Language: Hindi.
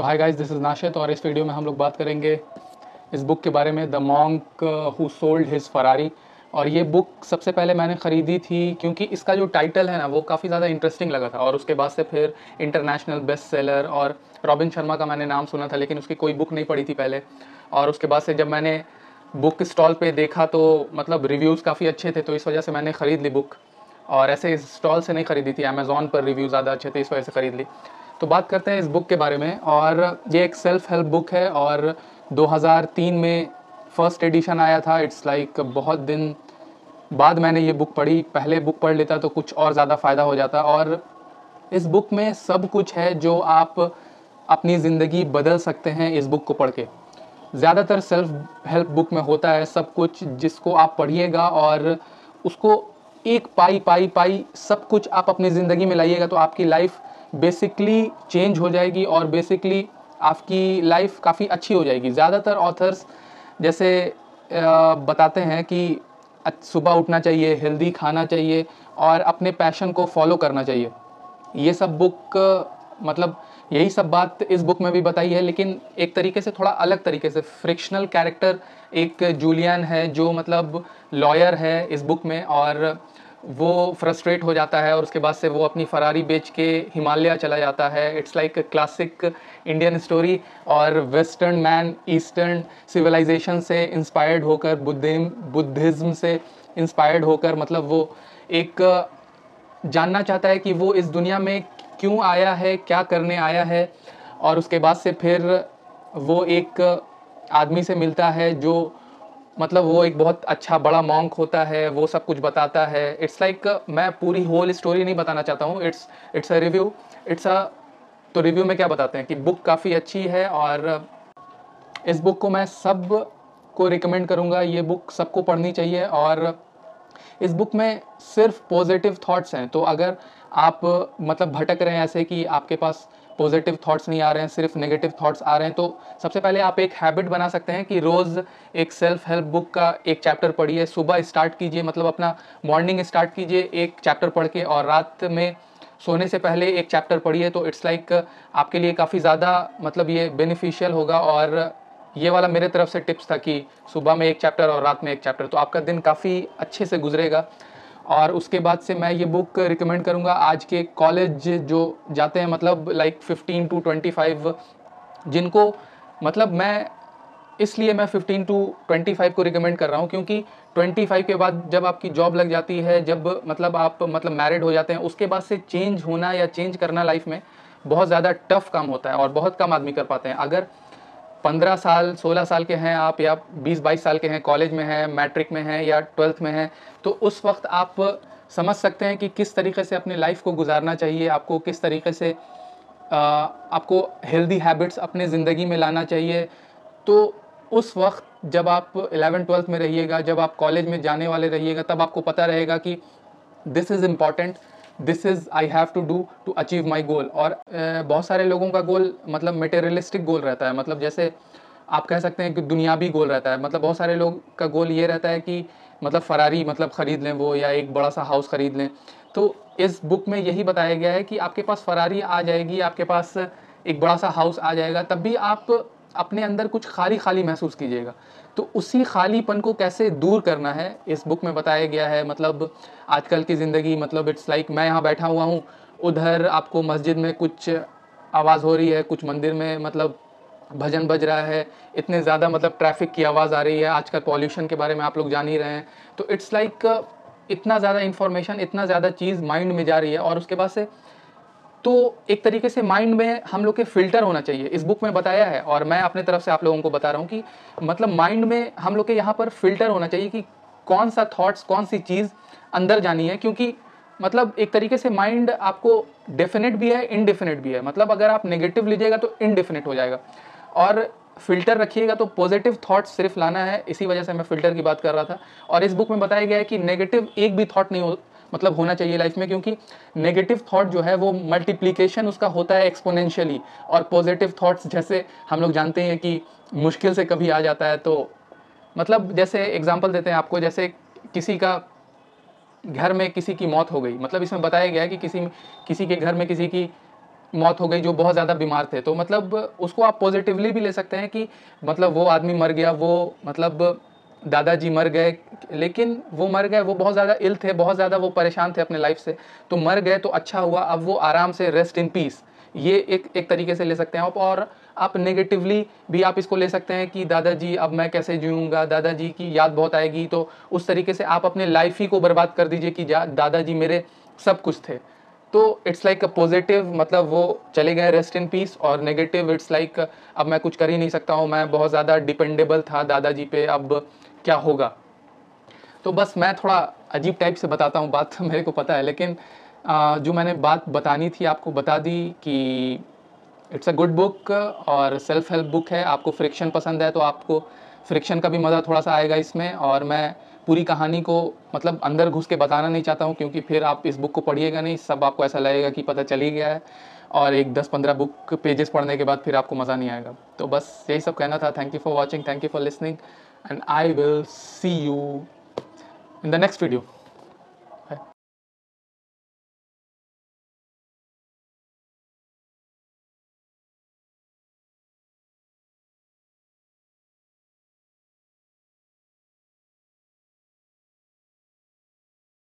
तो hi guys this is Nashit और इस वीडियो में हम लोग बात करेंगे इस बुक के बारे में the monk who sold his Ferrari और ये बुक सबसे पहले मैंने ख़रीदी थी क्योंकि इसका जो टाइटल है ना, वो काफ़ी ज़्यादा इंटरेस्टिंग लगा था। और उसके बाद से फिर इंटरनेशनल बेस्ट सेलर और रॉबिन शर्मा का मैंने नाम सुना था, लेकिन उसकी कोई बुक नहीं पढ़ी थी पहले। और उसके बाद से जब मैंने बुक स्टॉल पे देखा तो मतलब रिव्यूज़ काफ़ी अच्छे थे तो इस वजह से मैंने ख़रीद ली बुक और ऐसे इस स्टॉल से नहीं ख़रीदी थी अमेज़ोन पर रिव्यू ज़्यादा अच्छे थे, इस वजह से ख़रीद ली। तो बात करते हैं इस बुक के बारे में और ये एक सेल्फ हेल्प बुक है और 2003 में फ़र्स्ट एडिशन आया था। इट्स लाइक like बहुत दिन बाद मैंने ये बुक पढ़ी। पहले बुक पढ़ लेता तो कुछ और ज़्यादा फ़ायदा हो जाता और इस बुक में सब कुछ है जो आप अपनी ज़िंदगी बदल सकते हैं इस बुक को पढ़ के। ज़्यादातर सेल्फ हेल्प बुक में होता है सब कुछ जिसको आप पढ़िएगा और उसको एक पाई पाई पाई सब कुछ आप अपनी ज़िंदगी में लाइएगा तो आपकी लाइफ बेसिकली चेंज हो जाएगी और बेसिकली आपकी लाइफ काफ़ी अच्छी हो जाएगी। ज़्यादातर ऑथर्स जैसे बताते हैं कि सुबह उठना चाहिए हेल्दी खाना चाहिए और अपने पैशन को फॉलो करना चाहिए। ये सब बुक मतलब यही सब बात इस बुक में भी बताई है, लेकिन एक तरीके से थोड़ा अलग तरीके से। फ्रिक्शनल कैरेक्टर एक जूलियन है, जो मतलब लॉयर है इस बुक में और वो फ्रस्ट्रेट हो जाता है और उसके बाद से वो अपनी फरारी बेच के हिमालय चला जाता है। It's like classic Indian story और वेस्टर्न मैन ईस्टर्न सिविलाइजेशन से इंस्पायर्ड होकर, बुद्धिम, बुद्धिज़्म से इंस्पायर्ड होकर मतलब वो एक, जानना चाहता है कि वो इस दुनिया में क्यों आया है, क्या करने आया है और उसके बाद से फिर वो एक आदमी से मिलता है जो मतलब वो एक बहुत अच्छा बड़ा मॉन्क होता है वो सब कुछ बताता है। इट्स लाइक like, मैं पूरी होल स्टोरी नहीं बताना चाहता हूँ। It's it's a review it's a तो रिव्यू में क्या बताते हैं कि बुक काफ़ी अच्छी है और इस बुक को मैं सबको रिकमेंड करूँगा। ये बुक सबको पढ़नी चाहिए और इस बुक में सिर्फ़ पॉजिटिव थॉट्स हैं। तो अगर आप मतलब भटक रहे हैं ऐसे कि आपके पास पॉजिटिव थॉट्स नहीं आ रहे हैं, सिर्फ़ नेगेटिव थॉट्स आ रहे हैं। तो सबसे पहले आप एक हैबिट बना सकते हैं कि रोज़ एक सेल्फ हेल्प बुक का एक चैप्टर पढ़िए, सुबह स्टार्ट कीजिए मतलब अपना मॉर्निंग स्टार्ट कीजिए, एक चैप्टर पढ़ के और रात में सोने से पहले एक चैप्टर पढ़िए। तो इट्स लाइक like आपके लिए काफ़ी ज़्यादा मतलब ये बेनिफिशियल होगा और ये वाला मेरे तरफ़ से टिप्स था कि सुबह में एक चैप्टर और रात में एक चैप्टर तो आपका दिन काफ़ी अच्छे से गुजरेगा। और उसके बाद से मैं ये बुक रिकमेंड करूँगा। आज के कॉलेज जो जाते हैं मतलब like fifteen to twenty five जिनको मतलब मैं, इसलिए मैं 15 टू 25 को रिकमेंड कर रहा हूँ, क्योंकि 25 के बाद जब आपकी जॉब लग जाती है, जब मतलब आप मतलब मैरिड हो जाते हैं, उसके बाद से चेंज होना या चेंज करना लाइफ में बहुत ज़्यादा टफ काम होता है और बहुत कम आदमी कर पाते हैं। अगर पंद्रह साल, सोलह साल के हैं आप या बीस, बाईस साल के हैं, कॉलेज में हैं, मैट्रिक में हैं या ट्वेल्थ में हैं तो उस वक्त आप समझ सकते हैं कि किस तरीके से अपनी लाइफ को गुजारना चाहिए, आपको किस तरीके से आपको हेल्दी हैबिट्स अपने ज़िंदगी में लाना चाहिए। तो उस वक्त जब आप इलेवन ट्वेल्थ में रहिएगा, जब आप कॉलेज में जाने वाले रहिएगा, तब आपको पता रहेगा कि this is important this is I have to do to achieve my goal और बहुत सारे लोगों का गोल मतलब मेटेरियलिस्टिक गोल रहता है। मतलब जैसे आप कह सकते हैं कि दुनियावी गोल रहता है। मतलब बहुत सारे लोग का गोल ये रहता है कि मतलब फरारी मतलब ख़रीद लें वो या एक बड़ा सा हाउस ख़रीद लें। तो इस बुक में यही बताया गया है कि आपके पास फरारी आ जाएगी, आपके पास एक बड़ा सा हाउस आ जाएगा, तब भी आप अपने अंदर कुछ खाली खाली महसूस कीजिएगा। तो उसी खालीपन को कैसे दूर करना है इस बुक में बताया गया है मतलब आजकल की ज़िंदगी मतलब इट्स लाइक like मैं यहाँ बैठा हुआ हूँ उधर आपको मस्जिद में कुछ आवाज़ हो रही है कुछ मंदिर में मतलब भजन बज रहा है इतने ज़्यादा मतलब ट्रैफ़िक की आवाज़ आ रही है आजकल पॉल्यूशन के बारे में आप लोग जान ही रहे हैं। तो इट्स लाइक like, इतना ज़्यादा इन्फॉर्मेशन इतना ज़्यादा चीज़ माइंड में जा रही है और उसके बाद से तो एक तरीके से माइंड में हम लोग के फ़िल्टर होना चाहिए। इस बुक में बताया है और मैं अपने तरफ़ से आप लोगों को बता रहा हूँ कि मतलब माइंड में हम लोग के यहाँ पर फ़िल्टर होना चाहिए कि कौन सा थॉट्स कौन सी चीज़ अंदर जानी है, क्योंकि मतलब एक तरीके से माइंड आपको डेफिनेट भी है इनडेफिनेट भी है। मतलब अगर आप नेगेटिव लीजिएगा तो इनडेफिनेट हो जाएगा। और फ़िल्टर रखिएगा तो पॉजिटिव थॉट्स सिर्फ़ लाना है। इसी वजह से मैं फ़िल्टर की बात कर रहा था। और इस बुक में बताया गया है कि नेगेटिव एक भी थॉट नहीं हो मतलब होना चाहिए लाइफ में, क्योंकि नेगेटिव थॉट जो है वो मल्टीप्लीकेशन उसका होता है एक्सपोनेंशियली और पॉजिटिव थॉट्स जैसे हम लोग जानते हैं कि मुश्किल से कभी आ जाता है तो मतलब जैसे एग्ज़ाम्पल देते हैं आपको, जैसे किसी का घर में किसी की मौत हो गई। मतलब इसमें बताया गया है कि किसी किसी के घर में किसी की मौत हो गई जो बहुत ज़्यादा बीमार थे। तो मतलब उसको आप पॉजिटिवली भी ले सकते हैं कि मतलब वो आदमी मर गया, वो मतलब दादाजी मर गए, लेकिन वो मर गए, वो बहुत ज़्यादा इल थे, बहुत ज़्यादा वो परेशान थे अपने लाइफ से। तो मर गए तो अच्छा हुआ, अब वो आराम से रेस्ट इन पीस ये एक एक तरीके से ले सकते हैं आप। और आप नेगेटिवली भी आप इसको ले सकते हैं कि दादाजी, अब मैं कैसे जीऊँगा? दादाजी की याद बहुत आएगी तो उस तरीके से आप अपने लाइफ ही को बर्बाद कर दीजिए कि दादाजी मेरे सब कुछ थे। तो इट्स लाइक अ पॉजिटिव मतलब वो चले गए रेस्ट इन पीस और नेगेटिव इट्स लाइक अब मैं कुछ कर ही नहीं सकता हूँ, मैं बहुत ज़्यादा डिपेंडेबल था दादाजी पे, अब क्या होगा? तो बस मैं थोड़ा अजीब टाइप से बताता हूँ, बात मेरे को पता है, लेकिन जो मैंने बात बतानी थी, आपको बता दी कि इट्स अ गुड बुक और सेल्फ हेल्प बुक है, आपको फ्रिक्शन पसंद है तो आपको फ्रिक्शन का भी मज़ा थोड़ा सा आएगा इसमें, और मैं पूरी कहानी को मतलब अंदर घुस के बताना नहीं चाहता हूँ, क्योंकि फिर आप इस बुक को पढ़िएगा नहीं, सब आपको ऐसा लगेगा कि पता चली गया है, और एक दस पंद्रह बुक पेजेस पढ़ने के बाद फिर आपको मज़ा नहीं आएगा। तो बस यही सब कहना था। Thank you for watching thank you for listening and I will see you in the next video.